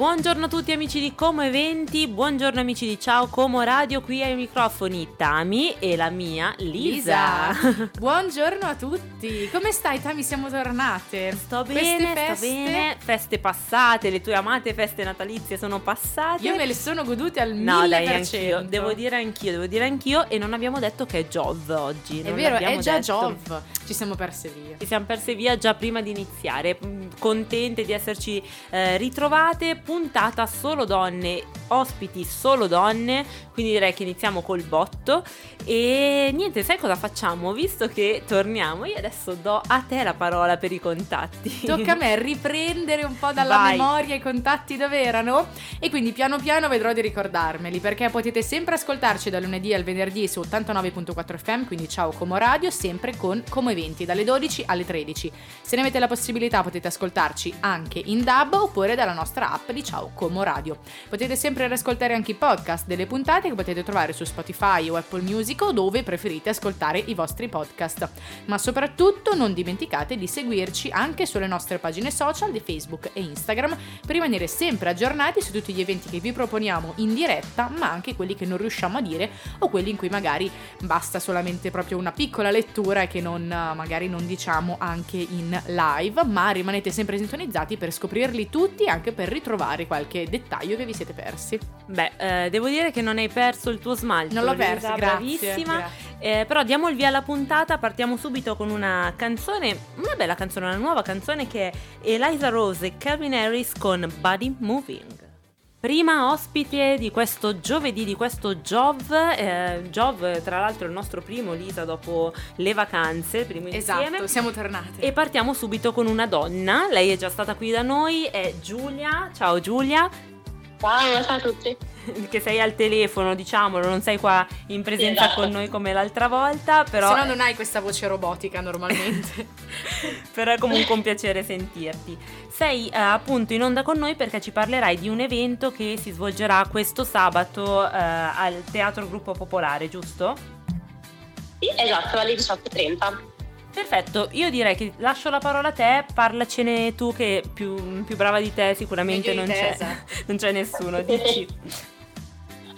Buongiorno a tutti amici di Como Eventi, buongiorno amici di Ciao Como Radio, qui ai microfoni Tami e la mia Lisa. Lisa. buongiorno a tutti, come stai Tami? Siamo tornate. Sto bene, feste... sto bene, feste passate, le tue amate feste natalizie sono passate. Io me le sono godute al no, 1000%. Dai, anch'io, devo dire anch'io, devo dire anch'io e non abbiamo detto che è Jov oggi. È vero, è già detto. Jov, ci siamo perse via. Ci siamo perse via già prima di iniziare, contente di esserci eh, ritrovate puntata solo donne, ospiti solo donne, quindi direi che iniziamo col botto e niente, sai cosa facciamo? Visto che torniamo, io adesso do a te la parola per i contatti. Tocca a me riprendere un po' dalla Vai. memoria i contatti dove erano e quindi piano piano vedrò di ricordarmeli perché potete sempre ascoltarci dal lunedì al venerdì su 89.4 FM, quindi ciao Como Radio, sempre con Como Eventi dalle 12 alle 13. Se ne avete la possibilità potete ascoltarci anche in DAB oppure dalla nostra app di di Ciao Como Radio. Potete sempre riascoltare anche i podcast delle puntate che potete trovare su Spotify o Apple Music o dove preferite ascoltare i vostri podcast. Ma soprattutto non dimenticate di seguirci anche sulle nostre pagine social di Facebook e Instagram per rimanere sempre aggiornati su tutti gli eventi che vi proponiamo in diretta, ma anche quelli che non riusciamo a dire o quelli in cui magari basta solamente proprio una piccola lettura e che non, magari non diciamo anche in live, ma rimanete sempre sintonizzati per scoprirli tutti e anche per ritrovare trovare qualche dettaglio che vi siete persi. Beh, eh, devo dire che non hai perso il tuo smalto. Non l'ho perso, Lisa, bravissima. Grazie. Eh, però diamo il via alla puntata, partiamo subito con una canzone, una bella canzone, una nuova canzone che è Eliza Rose e Calvin Harris con Body Moving. Prima ospite di questo giovedì, di questo Jov, eh, Jov tra l'altro è il nostro primo Lisa dopo le vacanze, primo esatto, insieme. siamo tornate. E partiamo subito con una donna, lei è già stata qui da noi, è Giulia, ciao Giulia. Ciao, ciao a tutti. Che sei al telefono, diciamolo, non sei qua in presenza esatto. con noi come l'altra volta, però... Se no non hai questa voce robotica normalmente. però è comunque un piacere sentirti. Sei eh, appunto in onda con noi perché ci parlerai di un evento che si svolgerà questo sabato eh, al Teatro Gruppo Popolare, giusto? Sì, esatto, alle 18.30. Perfetto, io direi che lascio la parola a te, parlacene tu che più, più brava di te sicuramente non c'è, non c'è, nessuno, dici.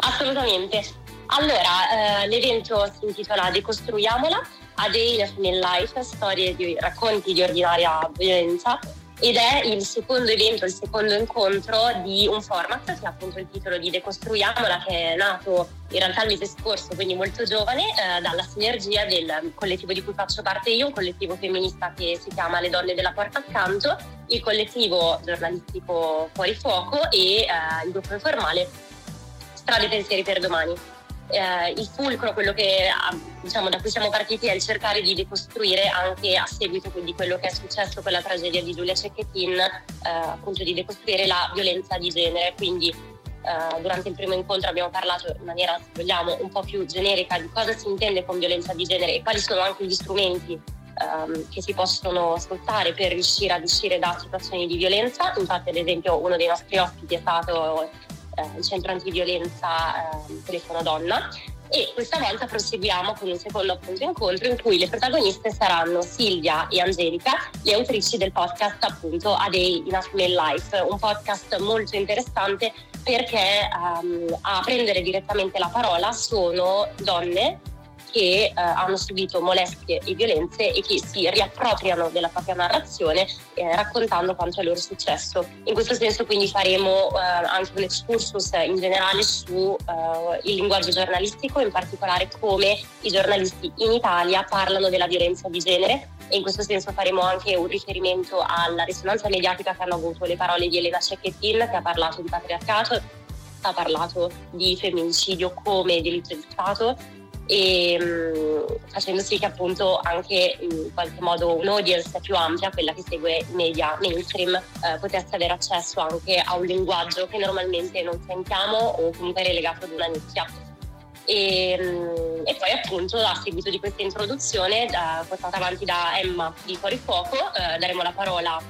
Assolutamente. Allora, eh, l'evento si intitola Decostruiamola, A Day in Life, storie di racconti di ordinaria violenza ed è il secondo evento, il secondo incontro di un format che ha appunto il titolo di Decostruiamola che è nato in realtà il mese scorso, quindi molto giovane, eh, dalla sinergia del collettivo di cui faccio parte io, un collettivo femminista che si chiama Le Donne della Porta Accanto, il collettivo giornalistico Fuori Fuoco e eh, il gruppo informale Strade Pensieri per Domani eh, il fulcro, quello che, diciamo, da cui siamo partiti è il cercare di decostruire anche a seguito di quello che è successo con la tragedia di Giulia Cecchettin, eh, appunto di decostruire la violenza di genere. Quindi eh, durante il primo incontro abbiamo parlato in maniera, se vogliamo, un po' più generica di cosa si intende con violenza di genere e quali sono anche gli strumenti ehm, che si possono sfruttare per riuscire ad uscire da situazioni di violenza. Infatti, ad esempio, uno dei nostri ospiti è stato eh, il centro antiviolenza eh, Telefono Donna. E questa volta proseguiamo con un secondo appunto incontro in cui le protagoniste saranno Silvia e Angelica, le autrici del podcast appunto A Day in a Female Life, un podcast molto interessante perché um, a prendere direttamente la parola sono donne che eh, hanno subito molestie e violenze e che si riappropriano della propria narrazione eh, raccontando quanto è loro successo. In questo senso quindi faremo eh, anche un excursus in generale sul eh, linguaggio giornalistico, in particolare come i giornalisti in Italia parlano della violenza di genere e in questo senso faremo anche un riferimento alla risonanza mediatica che hanno avuto le parole di Elena Cecchettin che ha parlato di patriarcato, ha parlato di femminicidio come delitto di Stato e mh, facendo sì che appunto anche in qualche modo un'audience più ampia, quella che segue media mainstream, eh, potesse avere accesso anche a un linguaggio che normalmente non sentiamo o comunque è relegato ad una nicchia. E, e, poi appunto a seguito di questa introduzione eh, portata avanti da Emma di Fuori Fuoco eh, daremo la parola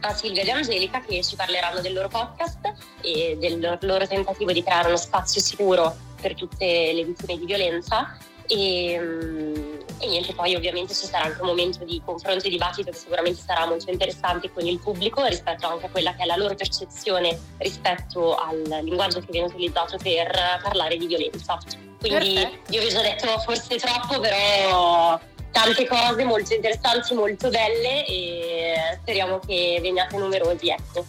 a Silvia e Angelica che ci parleranno del loro podcast e del loro tentativo di creare uno spazio sicuro per tutte le vittime di violenza e, mm, e, niente, poi ovviamente ci sarà anche un momento di confronto e dibattito che sicuramente sarà molto interessante con il pubblico rispetto anche a quella che è la loro percezione rispetto al linguaggio che viene utilizzato per parlare di violenza. Quindi Perfetto. io vi ho già detto forse troppo, però tante cose molto interessanti, molto belle e speriamo che veniate numerosi. Ecco.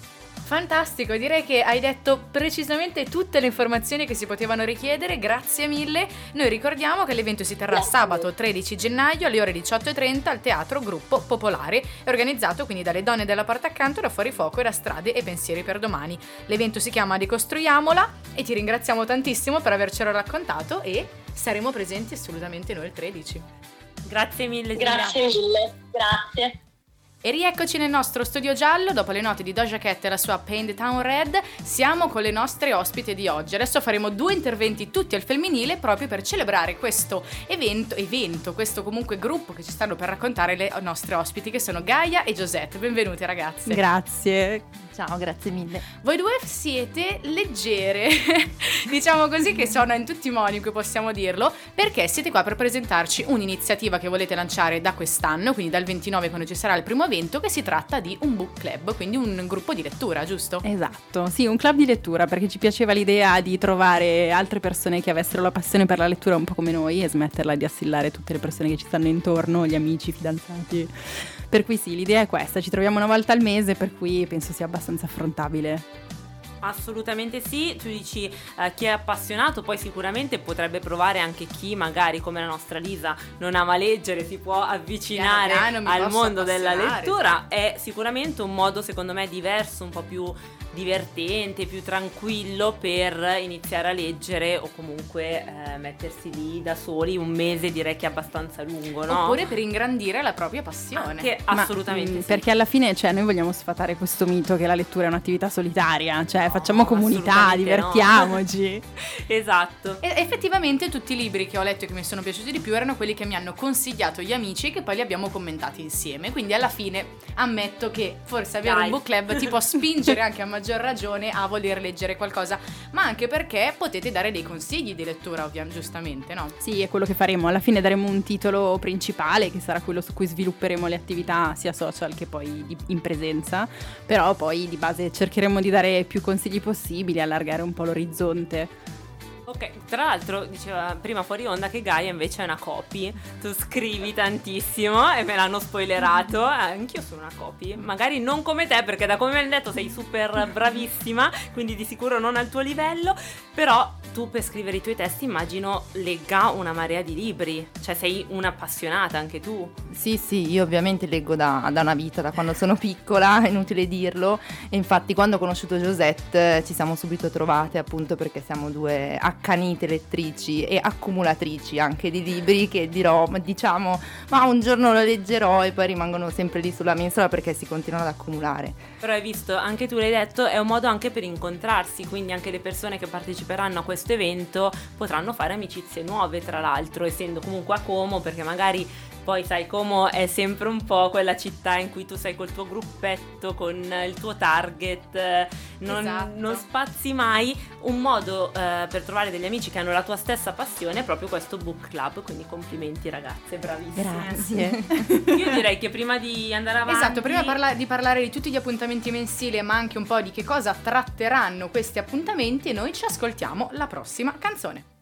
Fantastico, direi che hai detto precisamente tutte le informazioni che si potevano richiedere, grazie mille. Noi ricordiamo che l'evento si terrà grazie. sabato 13 gennaio alle ore 18.30 al Teatro Gruppo Popolare, è organizzato quindi dalle donne della parte accanto da Fuori Fuoco e da Strade e Pensieri per Domani. L'evento si chiama Ricostruiamola e ti ringraziamo tantissimo per avercelo raccontato e saremo presenti assolutamente noi il 13. Grazie mille. Grazie mille, grazie. E rieccoci nel nostro studio giallo, dopo le note di Doja Cat e la sua Paint Town Red, siamo con le nostre ospiti di oggi. Adesso faremo due interventi tutti al femminile proprio per celebrare questo evento, evento, questo comunque gruppo che ci stanno per raccontare le nostre ospiti che sono Gaia e Giuseppe. Benvenute ragazze. Grazie. Ciao, grazie mille. Voi due siete leggere, diciamo così che sono in tutti i modi in cui possiamo dirlo, perché siete qua per presentarci un'iniziativa che volete lanciare da quest'anno, quindi dal 29 quando ci sarà il primo evento, che si tratta di un book club, quindi un gruppo di lettura, giusto? Esatto, sì, un club di lettura, perché ci piaceva l'idea di trovare altre persone che avessero la passione per la lettura un po' come noi e smetterla di assillare tutte le persone che ci stanno intorno, gli amici, i fidanzati. Per cui sì, l'idea è questa, ci troviamo una volta al mese, per cui penso sia abbastanza affrontabile. Assolutamente sì, tu dici eh, chi è appassionato, poi sicuramente potrebbe provare anche chi magari come la nostra Lisa non ama leggere, si può avvicinare piano, piano, al mondo della lettura, è sicuramente un modo secondo me diverso, un po' più divertente, più tranquillo per iniziare a leggere o comunque eh, mettersi lì da soli un mese direi che è abbastanza lungo, no? Oppure per ingrandire la propria passione. Che assolutamente Ma, mm, sì. Perché alla fine, cioè, noi vogliamo sfatare questo mito che la lettura è un'attività solitaria, cioè no, facciamo comunità, divertiamoci. No. esatto. E effettivamente tutti i libri che ho letto e che mi sono piaciuti di più erano quelli che mi hanno consigliato gli amici che poi li abbiamo commentati insieme. Quindi alla fine ammetto che forse avere Dai. un book club ti può spingere anche a maggior maggior ragione a voler leggere qualcosa, ma anche perché potete dare dei consigli di lettura, ovviamente, giustamente, no? Sì, è quello che faremo. Alla fine daremo un titolo principale, che sarà quello su cui svilupperemo le attività sia social che poi in presenza, però poi di base cercheremo di dare più consigli possibili, allargare un po' l'orizzonte. Ok, tra l'altro diceva prima fuori onda che Gaia invece è una copy. Tu scrivi tantissimo e me l'hanno spoilerato. Eh, anch'io sono una copy. Magari non come te, perché da come mi hanno detto sei super bravissima, quindi di sicuro non al tuo livello. Però tu per scrivere i tuoi testi immagino legga una marea di libri. Cioè sei un'appassionata anche tu. Sì, sì, io ovviamente leggo da, da una vita, da quando sono piccola, è inutile dirlo. E infatti quando ho conosciuto Josette ci siamo subito trovate appunto perché siamo due accanite lettrici e accumulatrici anche di libri che dirò, diciamo, ma un giorno lo leggerò e poi rimangono sempre lì sulla mensola perché si continuano ad accumulare. Però hai visto, anche tu l'hai detto, è un modo anche per incontrarsi, quindi anche le persone che parteciperanno a questo evento potranno fare amicizie nuove, tra l'altro, essendo comunque a Como, perché magari poi sai, Como è sempre un po' quella città in cui tu sei col tuo gruppetto, con il tuo target, non, esatto. non spazi mai. Un modo eh, per trovare degli amici che hanno la tua stessa passione è proprio questo book club, quindi complimenti ragazze, bravissime. Grazie. Io direi che prima di andare avanti... Esatto, prima parla- di parlare di tutti gli appuntamenti mensili, ma anche un po' di che cosa tratteranno questi appuntamenti, noi ci ascoltiamo la prossima canzone.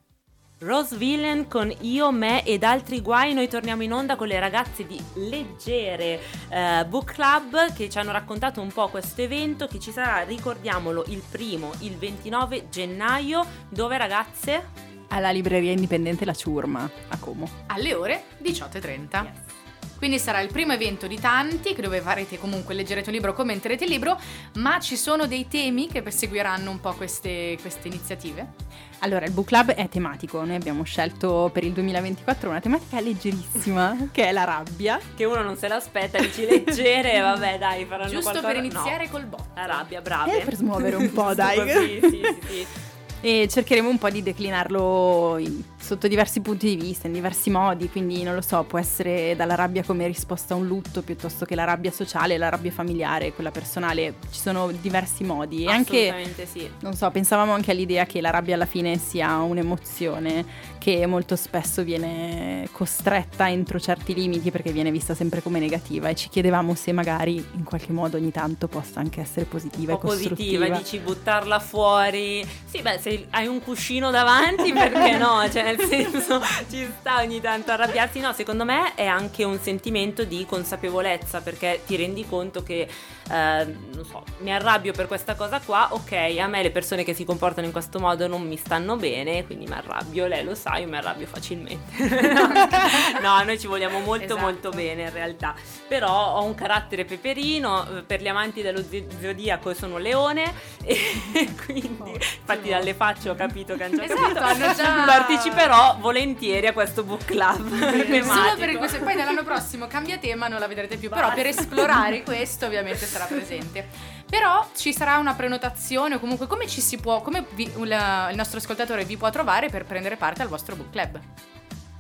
Rose Villain con Io, Me ed altri guai. Noi torniamo in onda con le ragazze di Leggere eh, Book Club che ci hanno raccontato un po' questo evento che ci sarà, ricordiamolo, il primo, il 29 gennaio. Dove ragazze? Alla libreria indipendente La Ciurma a Como. Alle ore 18.30. Yes. Quindi sarà il primo evento di tanti, dove farete comunque, leggerete un libro, commenterete il libro, ma ci sono dei temi che seguiranno un po' queste, queste iniziative? Allora, il book club è tematico, noi abbiamo scelto per il 2024 una tematica leggerissima, che è la rabbia. Che uno non se l'aspetta, dici leggere, vabbè dai, faranno Giusto qualcosa. per iniziare no. col botto. La rabbia, brava. E per smuovere un po', dai. sì, sì, sì. sì. e cercheremo un po' di declinarlo in, sotto diversi punti di vista, in diversi modi, quindi non lo so, può essere dalla rabbia come risposta a un lutto piuttosto che la rabbia sociale, la rabbia familiare, quella personale, ci sono diversi modi e anche sì. non so, pensavamo anche all'idea che la rabbia alla fine sia un'emozione che molto spesso viene costretta entro certi limiti perché viene vista sempre come negativa e ci chiedevamo se magari in qualche modo ogni tanto possa anche essere positiva o e costruttiva. positiva, dici buttarla fuori. Sì, beh, se hai un cuscino davanti, perché no? Cioè, nel senso, ci sta ogni tanto arrabbiarsi. No, secondo me è anche un sentimento di consapevolezza, perché ti rendi conto che, eh, non so, mi arrabbio per questa cosa qua, ok, a me le persone che si comportano in questo modo non mi stanno bene, quindi mi arrabbio, lei lo sa, io mi arrabbio facilmente. no, noi ci vogliamo molto Esatto. molto bene in realtà, però ho un carattere peperino, eh, per gli amanti dello zodiaco sono leone e quindi infatti dalle facce ho capito che hanno già Esatto, capito. hanno già- parteciperò volentieri a questo book club. Solo per questo, poi dall'anno prossimo cambia tema, non la vedrete più, però per esplorare questo ovviamente sarà presente. Però ci sarà una prenotazione o comunque come ci si può, come vi- il, il nostro ascoltatore vi può trovare per prendere parte al vostro book club?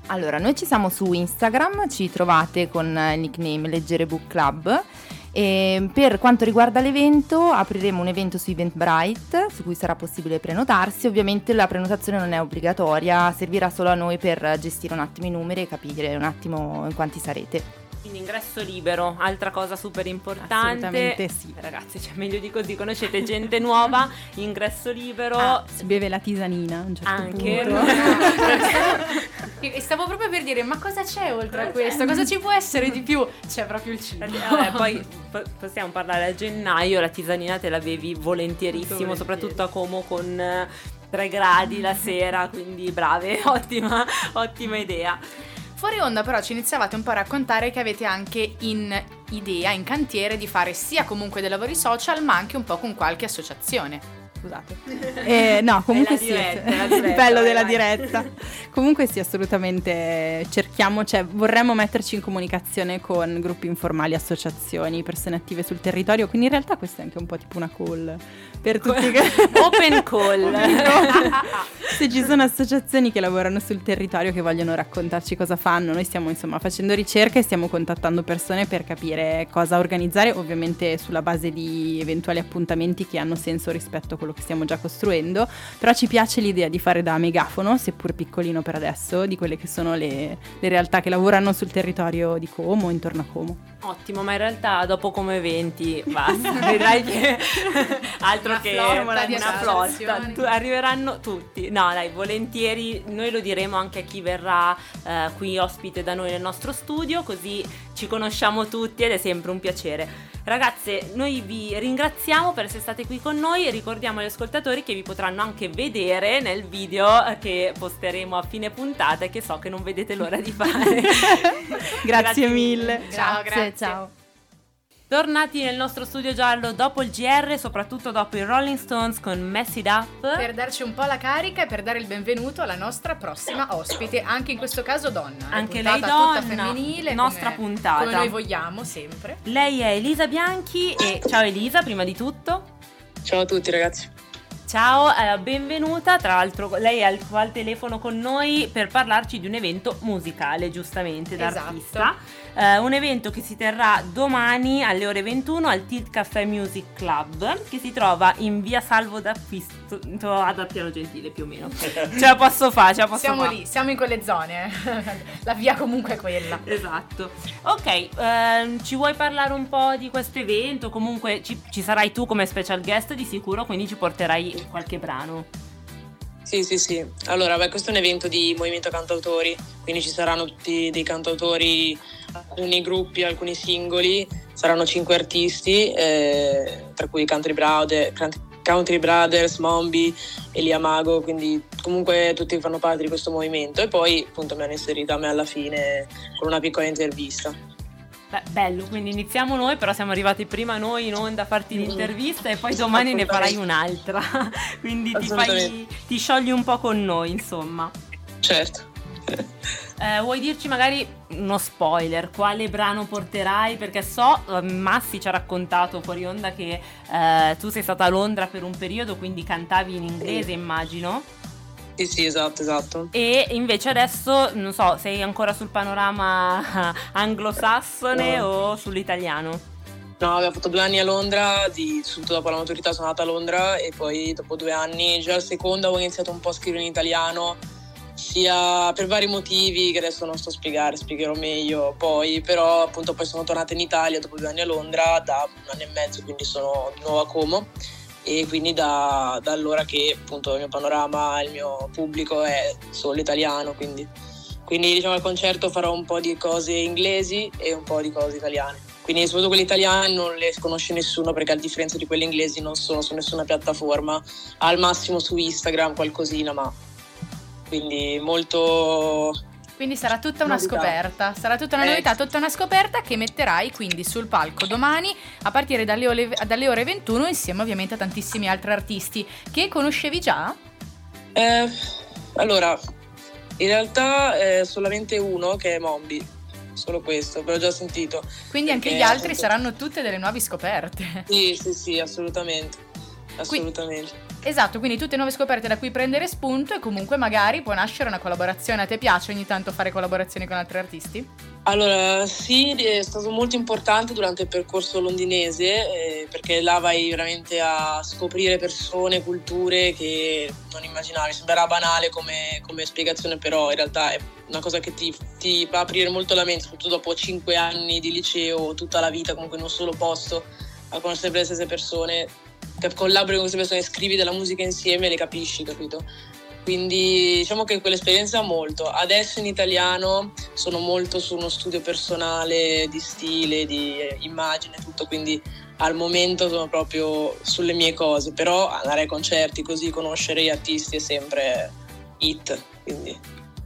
Allora, noi ci siamo su Instagram, ci trovate con il nickname Leggere Book Club. E per quanto riguarda l'evento, apriremo un evento su Eventbrite su cui sarà possibile prenotarsi. Ovviamente la prenotazione non è obbligatoria, servirà solo a noi per gestire un attimo i numeri e capire un attimo in quanti sarete. Quindi ingresso libero, altra cosa super importante. Assolutamente sì. Ragazzi, cioè meglio di così, conoscete gente nuova, ingresso libero. Ah, si beve la tisanina a un certo Anche punto. E stavo proprio per dire, ma cosa c'è oltre a questo? Cosa ci può essere di più? C'è proprio il cibo. Vabbè, poi po- possiamo parlare a gennaio, la tisanina te la bevi volentierissimo, Volentieri. soprattutto a Como con eh, 3 gradi la sera, quindi brave, ottima, ottima idea. Fuori onda però ci iniziavate un po' a raccontare che avete anche in idea, in cantiere, di fare sia comunque dei lavori social, ma anche un po' con qualche associazione. Scusate. Eh, no, comunque sì. diretta, diretta, il bello vai, della vai. diretta. comunque sì, assolutamente cerchiamo, cioè vorremmo metterci in comunicazione con gruppi informali, associazioni, persone attive sul territorio, quindi in realtà questa è anche un po' tipo una call per tutti che... Open call. Se ci sono associazioni che lavorano sul territorio che vogliono raccontarci cosa fanno, noi stiamo insomma facendo ricerche, stiamo contattando persone per capire cosa organizzare, ovviamente sulla base di eventuali appuntamenti che hanno senso rispetto a quello che stiamo già costruendo, però ci piace l'idea di fare da megafono, seppur piccolino per adesso, di quelle che sono le, le realtà che lavorano sul territorio di Como, intorno a Como. Ottimo, ma in realtà dopo come eventi basta, vedrai che altro Una che flotta di una flotta, tu- arriveranno tutti. No, dai, volentieri, noi lo diremo anche a chi verrà eh, qui ospite da noi nel nostro studio, così ci conosciamo tutti ed è sempre un piacere. Ragazze, noi vi ringraziamo per essere state qui con noi e ricordiamo agli ascoltatori che vi potranno anche vedere nel video che posteremo a fine puntata e che so che non vedete l'ora di fare. Grazie, mille. Ciao, grazie. ciao. Tornati nel nostro studio giallo dopo il GR, soprattutto dopo i Rolling Stones con Mess It Up. Per darci un po' la carica e per dare il benvenuto alla nostra prossima ospite, anche in questo caso donna. Anche lei donna, tutta femminile, nostra come- puntata. Come noi vogliamo sempre. Lei è Elisa Bianchi e ciao Elisa, prima di tutto. Ciao a tutti ragazzi. Ciao, eh, benvenuta. Tra l'altro, lei è al, al telefono con noi per parlarci di un evento musicale, giustamente, Esatto. d'artista. Eh, un evento che si terrà domani alle ore 21 al Tilt Caffè Music Club, che si trova in via Salvo d'Acquisto ad Appiano Gentile, più o meno. Ce la posso fare, ce la posso Siamo fare. lì, siamo in quelle zone. eh. la via comunque è quella. Esatto. Ok, ehm, ci vuoi parlare un po' di questo evento? Comunque ci, ci sarai tu come special guest di sicuro, quindi ci porterai qualche brano. Sì, sì, sì. Allora, beh, questo è un evento di movimento cantautori, quindi ci saranno tutti dei cantautori, alcuni gruppi, alcuni singoli, saranno cinque artisti, eh, tra cui Country Brothers, Country Brothers, Mombi, Elia Mago, quindi comunque tutti fanno parte di questo movimento e poi appunto mi hanno inserito a me alla fine con una piccola intervista. Beh, bello, quindi iniziamo noi, però siamo arrivati prima noi in onda a farti l'intervista e poi domani ne farai un'altra. quindi ti, fai, ti sciogli un po' con noi, insomma. Certo. Eh, vuoi dirci magari uno spoiler, quale brano porterai? Perché so, eh, Massi ci ha raccontato fuori onda che eh, tu sei stata a Londra per un periodo, quindi cantavi in inglese, immagino. Sì, sì, esatto, esatto. E invece adesso, non so, sei ancora sul panorama anglosassone No. o sull'italiano? No, avevo fatto due anni a Londra, di, subito dopo la maturità sono andata a Londra e poi dopo due anni, già al secondo, avevo iniziato un po' a scrivere in italiano, sia per vari motivi che adesso non sto a spiegare, spiegherò meglio poi, però appunto poi sono tornata in Italia dopo due anni a Londra da un anno e mezzo, quindi sono di nuovo a Como e quindi da, da allora che appunto il mio panorama, il mio pubblico è solo italiano, quindi, quindi diciamo al concerto farò un po' di cose inglesi e un po' di cose italiane. Quindi soprattutto quelle italiane non le conosce nessuno perché a differenza di quelle inglesi non sono su nessuna piattaforma, al massimo su Instagram qualcosina, ma quindi molto... Quindi sarà tutta una Novità. scoperta, sarà tutta una Eh, novità, tutta una scoperta che metterai quindi sul palco domani a partire dalle ore, dalle ore 21 insieme ovviamente a tantissimi altri artisti che conoscevi già? Eh, allora, in realtà è solamente uno che è Mombi, solo questo, ve l'ho già sentito. Quindi anche gli altri appunto- saranno tutte delle nuove scoperte. Sì, sì, sì, assolutamente. Assolutamente. Esatto, quindi tutte nuove scoperte da cui prendere spunto e comunque magari può nascere una collaborazione. A te piace ogni tanto fare collaborazioni con altri artisti? Allora, sì, è stato molto importante durante il percorso londinese eh, perché là vai veramente a scoprire persone, culture che non immaginavi. Sembrerà banale come, come spiegazione, però in realtà è una cosa che ti, ti fa aprire molto la mente, soprattutto dopo cinque anni di liceo, tutta la vita comunque in un solo posto, a conoscere le stesse persone, collabori con queste persone, scrivi della musica insieme e le capisci, capito? Quindi diciamo che quell'esperienza molto. Adesso in italiano sono molto su uno studio personale di stile, di eh, immagine, tutto, quindi al momento sono proprio sulle mie cose, però andare ai concerti così, conoscere gli artisti è sempre hit, quindi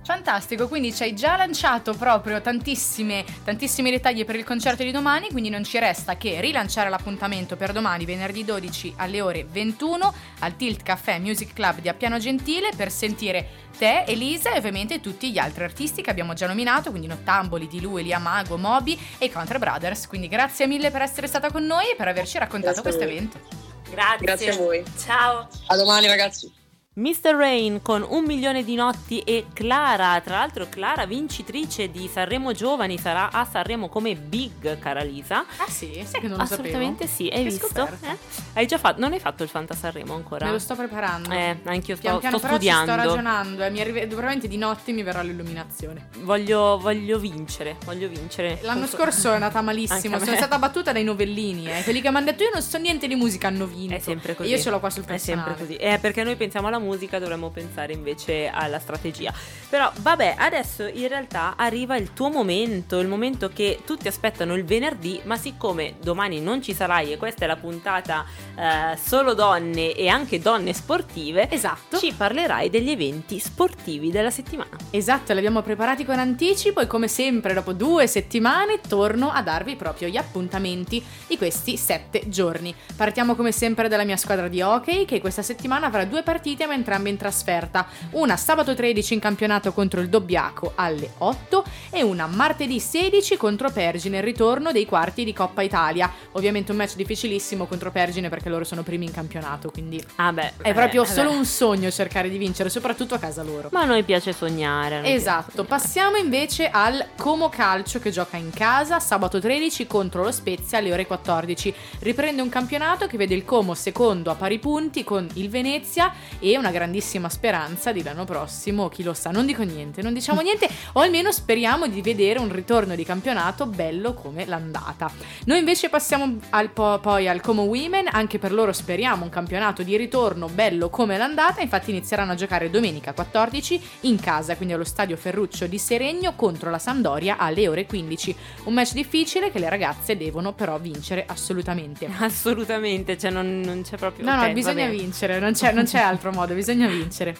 Fantastico, quindi ci hai già lanciato proprio tantissime, tantissimi dettagli per il concerto di domani, quindi non ci resta che rilanciare l'appuntamento per domani, venerdì 12 alle ore 21 al Tilt Café Music Club di Appiano Gentile per sentire te, Elisa e ovviamente tutti gli altri artisti che abbiamo già nominato, quindi Nottamboli, Di Lui, Liamago, Moby e Contra Brothers. Quindi grazie mille per essere stata con noi e per averci raccontato questo evento. Grazie. Grazie a voi. Ciao. a domani ragazzi. Mr. Rain con un milione di notti e Clara, tra l'altro Clara vincitrice di Sanremo Giovani sarà a Sanremo come Big, cara Lisa. Ah sì? Sai che non lo Assolutamente sapevo? sì, hai Che visto? Eh? Hai già fatto, non hai fatto il Fanta Sanremo ancora? Me lo sto preparando. Eh, anch'io sto, Pian piano sto però ci studiando. sto ragionando e mi arrive- probabilmente di notte mi verrà l'illuminazione. Voglio, voglio vincere, voglio vincere. L'anno scorso è andata Anche malissimo, sono stata battuta dai novellini, eh. quelli che mi hanno detto io non so niente di musica hanno vinto. È sempre così. E io ce l'ho qua sul È personale. sempre così. Eh, perché noi pensiamo alla musica, dovremmo pensare invece alla strategia. Però, vabbè, adesso in realtà arriva il tuo momento, il momento che tutti aspettano il venerdì, ma siccome domani non ci sarai e questa è la puntata eh, solo donne e anche donne sportive, Esatto. ci parlerai degli eventi sportivi della settimana. Esatto, li abbiamo preparati con anticipo e come sempre dopo due settimane torno a darvi proprio gli appuntamenti di questi sette giorni. Partiamo come sempre dalla mia squadra di hockey che questa settimana avrà due partite ma entrambe in trasferta. Una sabato 13 in campionato contro il Dobbiaco alle 8 e una martedì 16 contro Pergine, il ritorno dei quarti di Coppa Italia. Ovviamente un match difficilissimo contro Pergine perché loro sono primi in campionato, quindi Ah beh, è proprio eh, solo beh. un sogno cercare di vincere, soprattutto a casa loro. Ma a noi piace sognare. Esatto, passiamo invece al Como Calcio che gioca in casa sabato 13 contro lo Spezia alle ore 14. Riprende un campionato che vede il Como secondo a pari punti con il Venezia e una grandissima speranza di l'anno prossimo, chi lo sa, non dico niente, non diciamo niente, o almeno speriamo di vedere un ritorno di campionato bello come l'andata. Noi invece passiamo al po- poi al Como Women, anche per loro speriamo un campionato di ritorno bello come l'andata, infatti inizieranno a giocare domenica 14 in casa, quindi allo stadio Ferruccio di Seregno contro la Sampdoria alle ore 15. Un match difficile che le ragazze devono però vincere assolutamente. Assolutamente, cioè non, non c'è proprio... No, no, ok, va bisogna bene. vincere, non c'è, non c'è altro modo, bisogna vincere.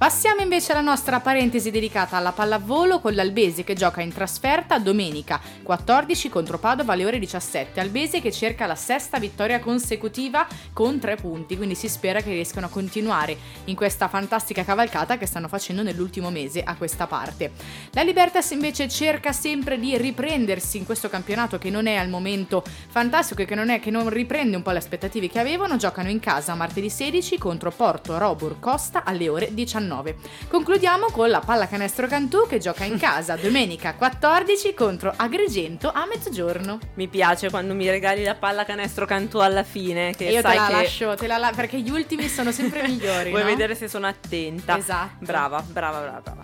Passiamo invece alla nostra parentesi dedicata alla pallavolo con l'Albese che gioca in trasferta domenica 14 contro Padova alle ore 17. Albese che cerca la sesta vittoria consecutiva con tre punti, quindi si spera che riescano a continuare in questa fantastica cavalcata che stanno facendo nell'ultimo mese a questa parte. La Libertas invece cerca sempre di riprendersi in questo campionato che non è al momento fantastico e che non, è, che non riprende un po' le aspettative che avevano. Giocano in casa martedì 16 contro Porto Robur Costa alle ore 19. Concludiamo con la pallacanestro Cantù che gioca in casa domenica 14 contro Agrigento a mezzogiorno. Mi piace quando mi regali la pallacanestro Cantù alla fine. Che e io sai te la che... lascio, te la la- perché gli ultimi sono sempre migliori. Vuoi no? vedere se sono attenta? Esatto. Brava, brava, brava, brava.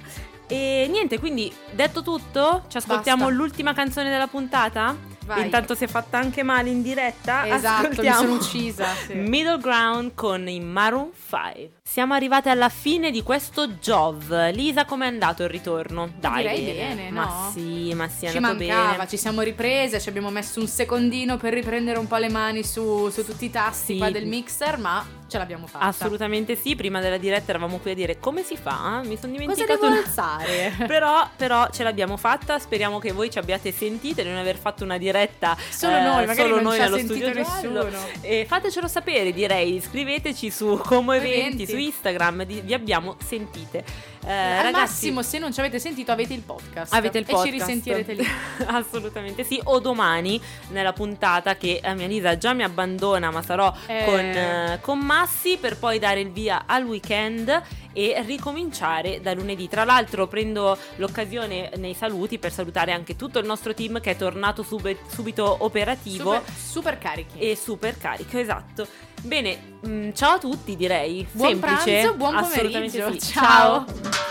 E niente, quindi detto tutto, ci ascoltiamo Basta. l'ultima canzone della puntata? Vai. Intanto si è fatta anche male in diretta. Esatto, mi Ascoltiamo sono uccisa. sì. Middle Ground con i Maroon 5. Siamo arrivate alla fine di questo Jov. Lisa, com'è andato il ritorno? Dai, Direi bene, Ma no? sì, ma sì, è Ci andato mancava, bene. ci siamo riprese, ci abbiamo messo un secondino per riprendere un po' le mani su, su tutti i tasti Sì. qua del mixer, ma ce l'abbiamo fatta. Assolutamente sì, prima della diretta eravamo qui a dire come si fa? Mi sono Cosa dimenticato devo una- alzare? Però, però ce l'abbiamo fatta, speriamo che voi ci abbiate sentite, di non aver fatto una diretta Solo eh, noi, magari solo non noi ci allo studio nessuno. E fatecelo sapere, direi, scriveteci su Como Eventi, Eventi. su Instagram, di- vi abbiamo sentite. Eh, Al ragazzi, massimo, se non ci avete sentito, avete il podcast. Avete il podcast. E ci risentirete lì. Assolutamente sì. O domani nella puntata che eh, mia Lisa già mi abbandona, ma sarò Eh. con, eh, con Massi per poi dare il via al weekend e ricominciare da lunedì. Tra l'altro prendo l'occasione nei saluti per salutare anche tutto il nostro team che è tornato sub- subito operativo Super, super carichi. e super carico, esatto. Bene, mm, ciao a tutti direi. Buon Semplice. pranzo, buon pomeriggio. sì. Ciao.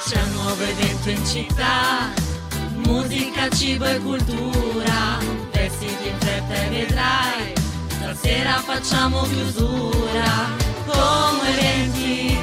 C'è un nuovo evento in città, musica, cibo e cultura, vestiti in fretta e vedrai, stasera facciamo chiusura, come eventi